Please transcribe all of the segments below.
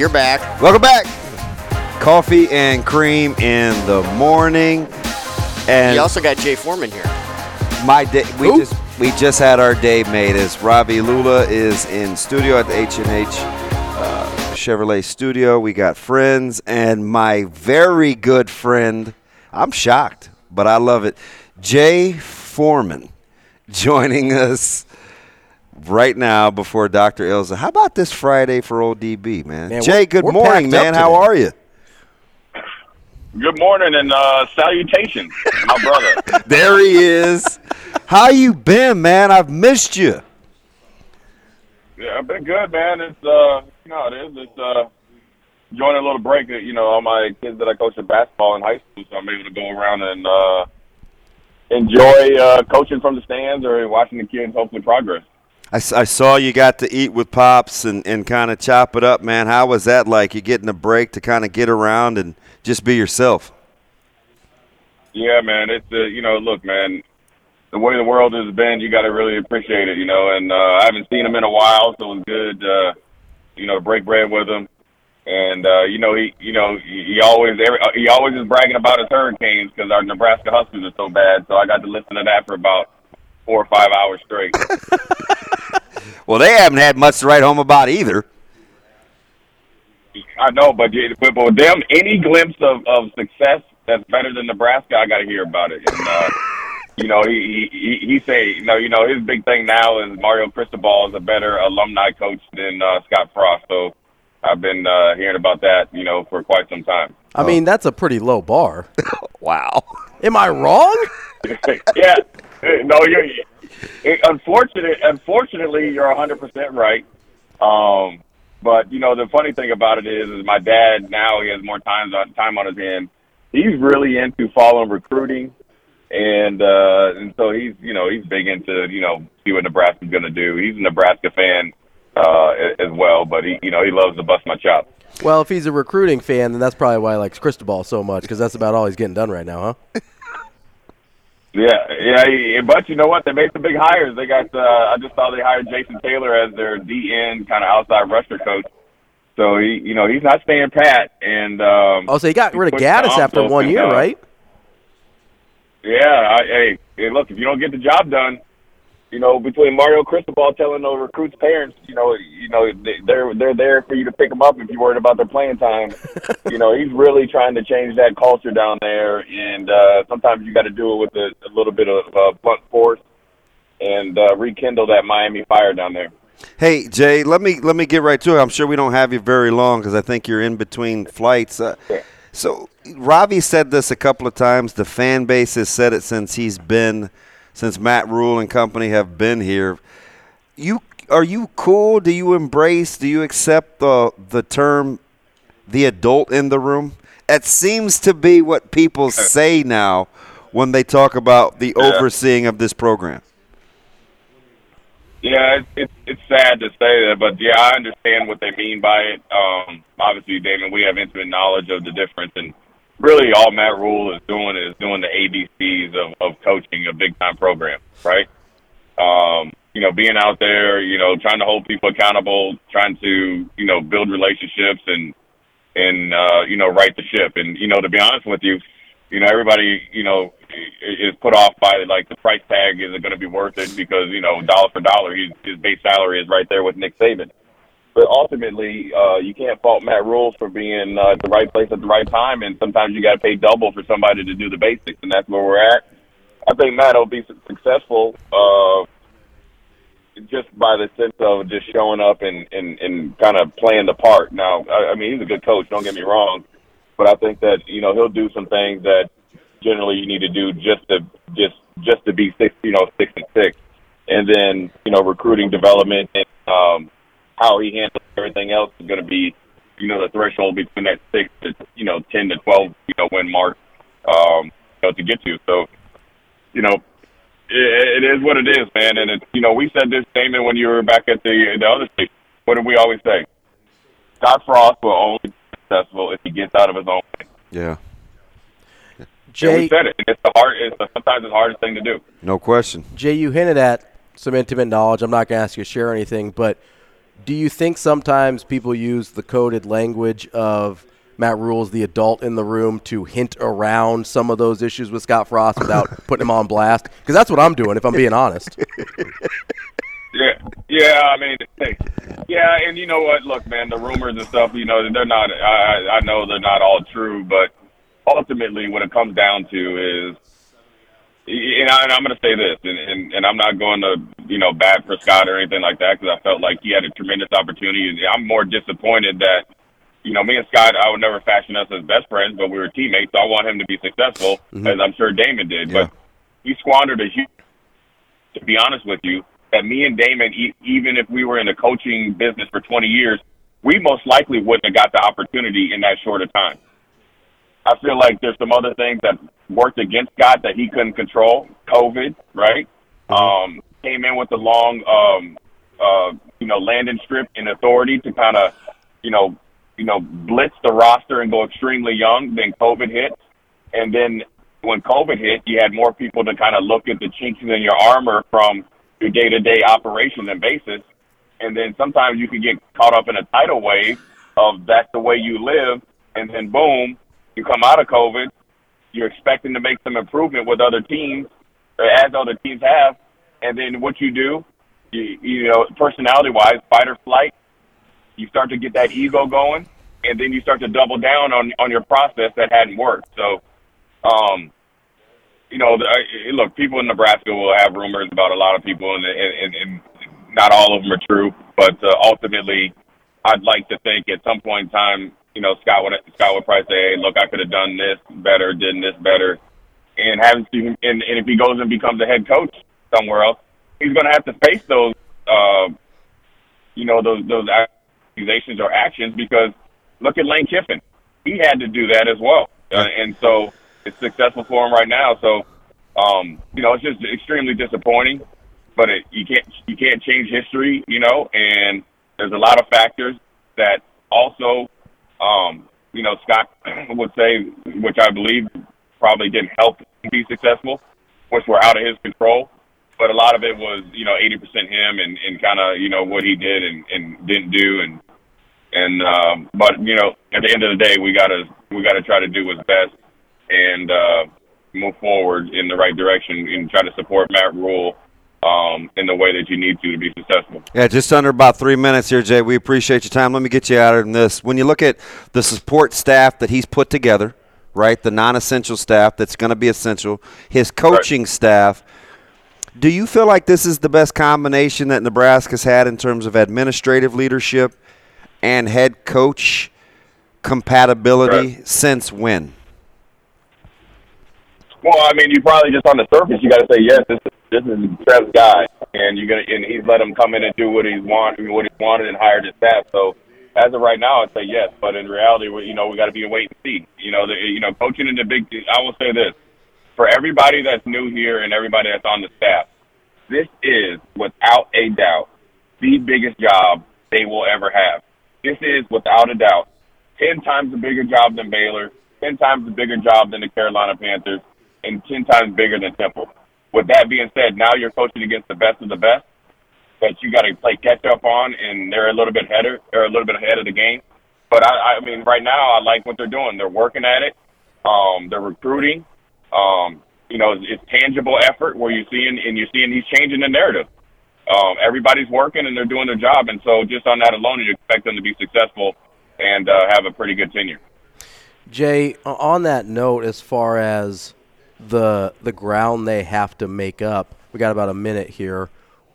You're back. Welcome back. Coffee and cream in the morning. And You also got Jay Foreman here. my day we just we just had our day made as Ravi Lula is in studio at the H and H uh, Chevrolet studio. We got friends and my very good friend. I'm shocked, but I love it. Jay Foreman joining us right now before Dr. Ilza. How about this Friday for old DB, man? Man, Jay, good morning, man. How are you? Good morning and uh, salutations, my brother. There he is. How you been, man? I've missed you. Yeah, I've been good, man. It's uh, you know it is. It's uh, enjoying a little break. You know, all my kids that I coach at basketball in high school, so I'm able to go around and uh, enjoy uh, coaching from the stands or watching the kids hopefully progress. I, I saw you got to eat with pops and, and kind of chop it up, man. How was that like? You getting a break to kind of get around and just be yourself? Yeah, man. It's uh, you know, look, man. The way the world has been, you got to really appreciate it, you know. And uh, I haven't seen him in a while, so it was good, uh, you know, to break bread with him. And uh, you know, he, you know, he, he always, every, uh, he always is bragging about his Hurricanes because our Nebraska Huskers are so bad. So I got to listen to that for about four or five hours straight. Well, they haven't had much to write home about either. I know, but yeah, but with them, any glimpse of, of success that's better than Nebraska, I got to hear about it. And uh, you know, he he he he say, you know, you know, his big thing now is Mario Cristobal is a better alumni coach than uh, Scott Frost. So I've been uh, hearing about that, you know, for quite some time. I mean, that's a pretty low bar. Wow. Am I wrong? yeah, no, you're. It, unfortunate, unfortunately, you're 100 percent right. Um, but you know, the funny thing about it is, is my dad now he has more time on time on his hand. He's really into following recruiting, and uh, and so he's you know he's big into you know see what Nebraska's going to do. He's a Nebraska fan uh, as well, but he you know he loves to bust my chops. Well, if he's a recruiting fan, then that's probably why he likes Cristobal so much because that's about all he's getting done right now, huh? Yeah, yeah, but you know what? They made some big hires. They got. Uh, I just saw they hired Jason Taylor as their DN kind of outside rusher coach. So he, you know, he's not staying pat. And um, Oh, so he got rid of Gaddis after one year, right? Yeah, I, hey, hey, look, if you don't get the job done, you know, between Mario Cristobal telling the recruits' parents, you know, you know, they- they're they're there for you to pick them up if you're worried about their playing time. you know, he's really trying to change that culture down there, and uh, sometimes you got to do it with a, a little bit of uh, blunt force and uh, rekindle that Miami fire down there. Hey Jay, let me let me get right to it. I'm sure we don't have you very long because I think you're in between flights. Uh, so Ravi said this a couple of times. The fan base has said it since he's been, since Matt Rhule and company have been here. You are you cool? Do you embrace? Do you accept the the term, the adult in the room? It seems to be what people say now when they talk about the Yeah. overseeing of this program. Yeah, it's, it's it's sad to say that, but yeah, I understand what they mean by it. Um, obviously, Damon, we have intimate knowledge of the difference, and really, all Matt Rhule is doing is doing the ABCs of, of coaching a big time program, right? Um, you know, being out there, you know, trying to hold people accountable, trying to you know build relationships and and uh, you know right the ship. And you know, to be honest with you, you know, everybody, you know, is put off by like the price tag. Is it going to be worth it? Because you know, dollar for dollar, his, his base salary is right there with Nick Saban. But ultimately, uh, you can't fault Matt Rhule for being uh, at the right place at the right time, and sometimes you got to pay double for somebody to do the basics, and that's where we're at. I think Matt will be successful uh, just by the sense of just showing up and and, and kind of playing the part. Now, I, I mean, he's a good coach. Don't get me wrong, but I think that you know he'll do some things that generally you need to do just to just just to be six, you know, six and six, and then you know recruiting development and um, how he handles everything else is going to be, you know, the threshold between that six to you know ten to twelve, you know, win mark, um, you know, to get to. So, you know, it, it is what it is, man. And it's you know, we said this statement when you were back at the the other station. What did we always say? Scott Frost will only be successful if he gets out of his own way. Yeah, And we Jay, said it. It's the hard. It's the, sometimes the hardest thing to do. no question. Jay, you hinted at some intimate knowledge. I'm not going to ask you to share anything, but do you think sometimes people use the coded language of Matt Rhule's the adult in the room to hint around some of those issues with Scott Frost without putting him on blast? Because that's what I'm doing, if I'm being honest. Yeah, yeah. I mean, hey, yeah, and you know what? Look, man, the rumors and stuff. You know, they're not. I, I know they're not all true, but ultimately, what it comes down to is, and, I, and I'm going to say this, and, and and I'm not going to you know bad for Scott or anything like that because I felt like he had a tremendous opportunity. I'm more disappointed that. You know, me and Scott, I would never fashion us as best friends, but we were teammates. So I want him to be successful, as I'm sure Damon did. Yeah. But he squandered a huge. To be honest with you, that me and Damon, e- even if we were in the coaching business for 20 years, we most likely wouldn't have got the opportunity in that short a time. I feel like there's some other things that worked against Scott that he couldn't control. COVID, right? Um, came in with the long, um, uh, you know, landing strip and authority to kind of, you know, you know, blitz the roster and go extremely young. Then COVID hit, and then when COVID hit, you had more people to kind of look at the chinks in your armor from your day-to-day operations and basis. And then sometimes you could get caught up in a tidal wave of that's the way you live, and then boom, you come out of COVID, you're expecting to make some improvement with other teams, as other teams have, and then what you do, you, you know, personality-wise, fight or flight, you start to get that ego going, and then you start to double down on on your process that hadn't worked. So, um, you know, the, look, people in Nebraska will have rumors about a lot of people, and and, and, not all of them are true. But uh, ultimately, I'd like to think at some point in time, you know, Scott would Scott would probably say, "Hey, look, I could have done this better, did this better," and having to, and, and if he goes and becomes a head coach somewhere else, he's going to have to face those, uh, you know, those those accusations or actions because look at Lane Kiffin, he had to do that as well, uh, and so it's successful for him right now. So, um, you know, it's just extremely disappointing, but it, you can't you can't change history, you know, and there's a lot of factors that also, um, you know, Scott would say, which I believe probably didn't help him be successful, which were out of his control. But a lot of it was, you know, 80% him and, and kind of, you know, what he did and, and didn't do. And, and, um, but, you know, at the end of the day, we gotta, we gotta try to do what's best and, uh, move forward in the right direction and try to support Matt Rhule, um, in the way that you need to to be successful. Yeah, just under about three minutes here, Jay. We appreciate your time. Let me get you out of this. When you look at the support staff that he's put together, right, the non-essential staff that's going to be essential, his coaching staff. Do you feel like this is the best combination that Nebraska's had in terms of administrative leadership and head coach compatibility Right. since when? Well, I mean, you probably just on the surface, you got to say yes. This is this is Trev's guy, and you're gonna and he's let him come in and do what he's want, what he wanted, and hired his staff. So, as of right now, I'd say yes. But in reality, we, you know, we got to be a wait and see. You know, the, you know, coaching in the big. I will say this for everybody that's new here and everybody that's on the staff. This is without a doubt the biggest job they will ever have. This is without a doubt ten times a bigger job than Baylor, ten times a bigger job than the Carolina Panthers, and ten times bigger than Temple. With that being said, now you're coaching against the best of the best that you got to play catch up on, and they're a little bit ahead, they're a little bit ahead of the game. But I, I mean, right now, I like what they're doing. They're working at it. Um, they're recruiting. Um, you know, it's, it's tangible effort where you're seeing and you're seeing he's changing the narrative. Um, everybody's working and they're doing their job, and so just on that alone, you expect them to be successful and uh, have a pretty good tenure. Jay, on that note, as far as the the ground they have to make up, we got about a minute here.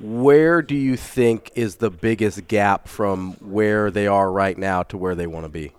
Where do you think is the biggest gap from where they are right now to where they want to be?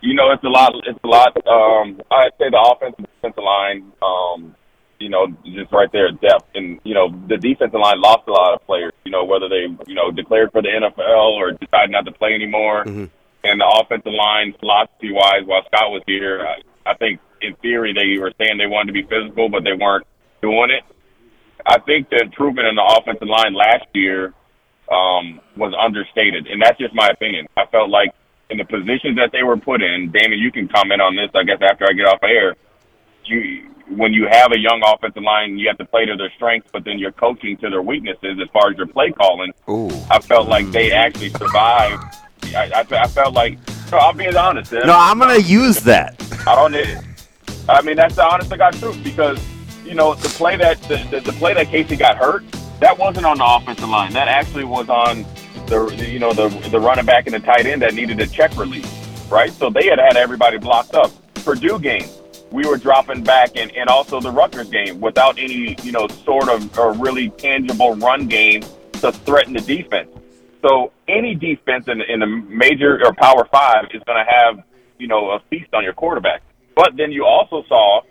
You know, it's a lot. It's a lot. Um, I'd say the offensive defensive line. Um, you know, just right there at depth. And, you know, the defensive line lost a lot of players, you know, whether they, you know, declared for the NFL or decided not to play anymore. Mm-hmm. And the offensive line, philosophy wise, while Scott was here, I, I think in theory they were saying they wanted to be physical, but they weren't doing it. I think the improvement in the offensive line last year um, was understated, and that's just my opinion. I felt like in the positions that they were put in, Damon, you can comment on this, I guess, after I get off air. You, when you have a young offensive line, you have to play to their strengths, but then you're coaching to their weaknesses as far as your play calling. Ooh. I felt like they actually survived. I, I, I felt like, no, I'll be honest. No, I'm going to use that. I don't. need I mean, that's the honest to God truth because you know the play that the, the, the play that Casey got hurt, that wasn't on the offensive line. That actually was on the, the you know the the running back and the tight end that needed a check release, right? So they had had everybody blocked up. Purdue game, we were dropping back, and, and also the Rutgers game without any, you know, sort of or really tangible run game to threaten the defense. So any defense in, in a major or Power Five is going to have, you know, a feast on your quarterback. But then you also saw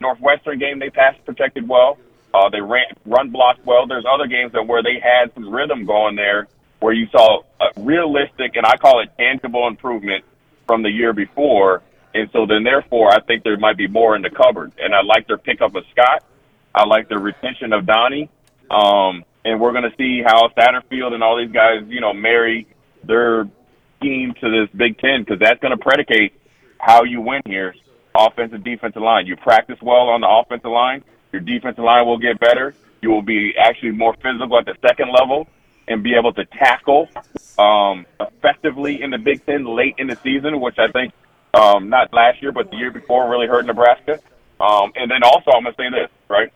Northwestern game they pass protected well. Uh, they ran run blocked well. There's other games that where they had some rhythm going there, where you saw a realistic and I call it tangible improvement from the year before and so then, therefore, I think there might be more in the cupboard. And I like their pickup of Scott. I like the retention of Donnie. Um, and we're going to see how Satterfield and all these guys, you know, marry their team to this Big Ten because that's going to predicate how you win here, offensive, defensive line. You practice well on the offensive line, your defensive line will get better. You will be actually more physical at the second level and be able to tackle um, effectively in the Big Ten late in the season, which I think – um, not last year, but the year before, really hurt Nebraska. Um, and then also, I'm going to say this, right?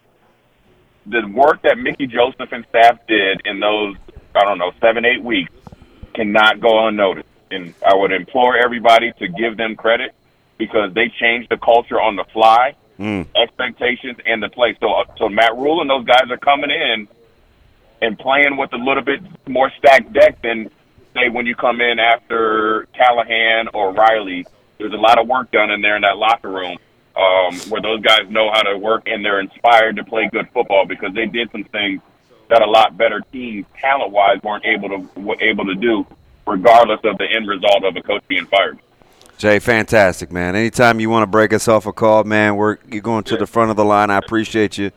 The work that Mickey Joseph and staff did in those, I don't know, seven, eight weeks cannot go unnoticed. And I would implore everybody to give them credit because they changed the culture on the fly, mm. expectations, and the play. So, uh, so Matt Rhule and those guys are coming in and playing with a little bit more stacked deck than, say, when you come in after Callahan or Riley there's a lot of work done in there in that locker room um, where those guys know how to work and they're inspired to play good football because they did some things that a lot better teams, talent wise, weren't able to were able to do, regardless of the end result of a coach being fired. Jay, fantastic, man. Anytime you want to break us off a call, man, we're you're going to the front of the line. I appreciate you,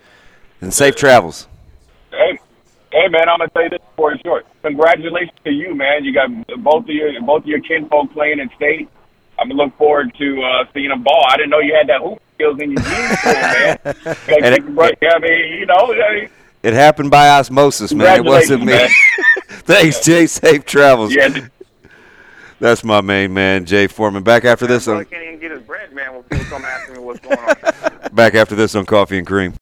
and safe travels. Hey, hey, man, I'm gonna say this for it's short. Congratulations to you, man. You got both of your both of your kinfolk playing in state. I'm gonna look forward to uh, seeing him ball. I didn't know you had that hoop skills in your jeans, man. it, yeah, I mean, you know. I mean, it happened by osmosis, man. It wasn't me. Thanks, Jay. Safe travels. Yeah. That's my main man, Jay Foreman. Back after this on. I can't even get his bread, man. When people come asking me what's going on. Back after this on Coffee and Cream.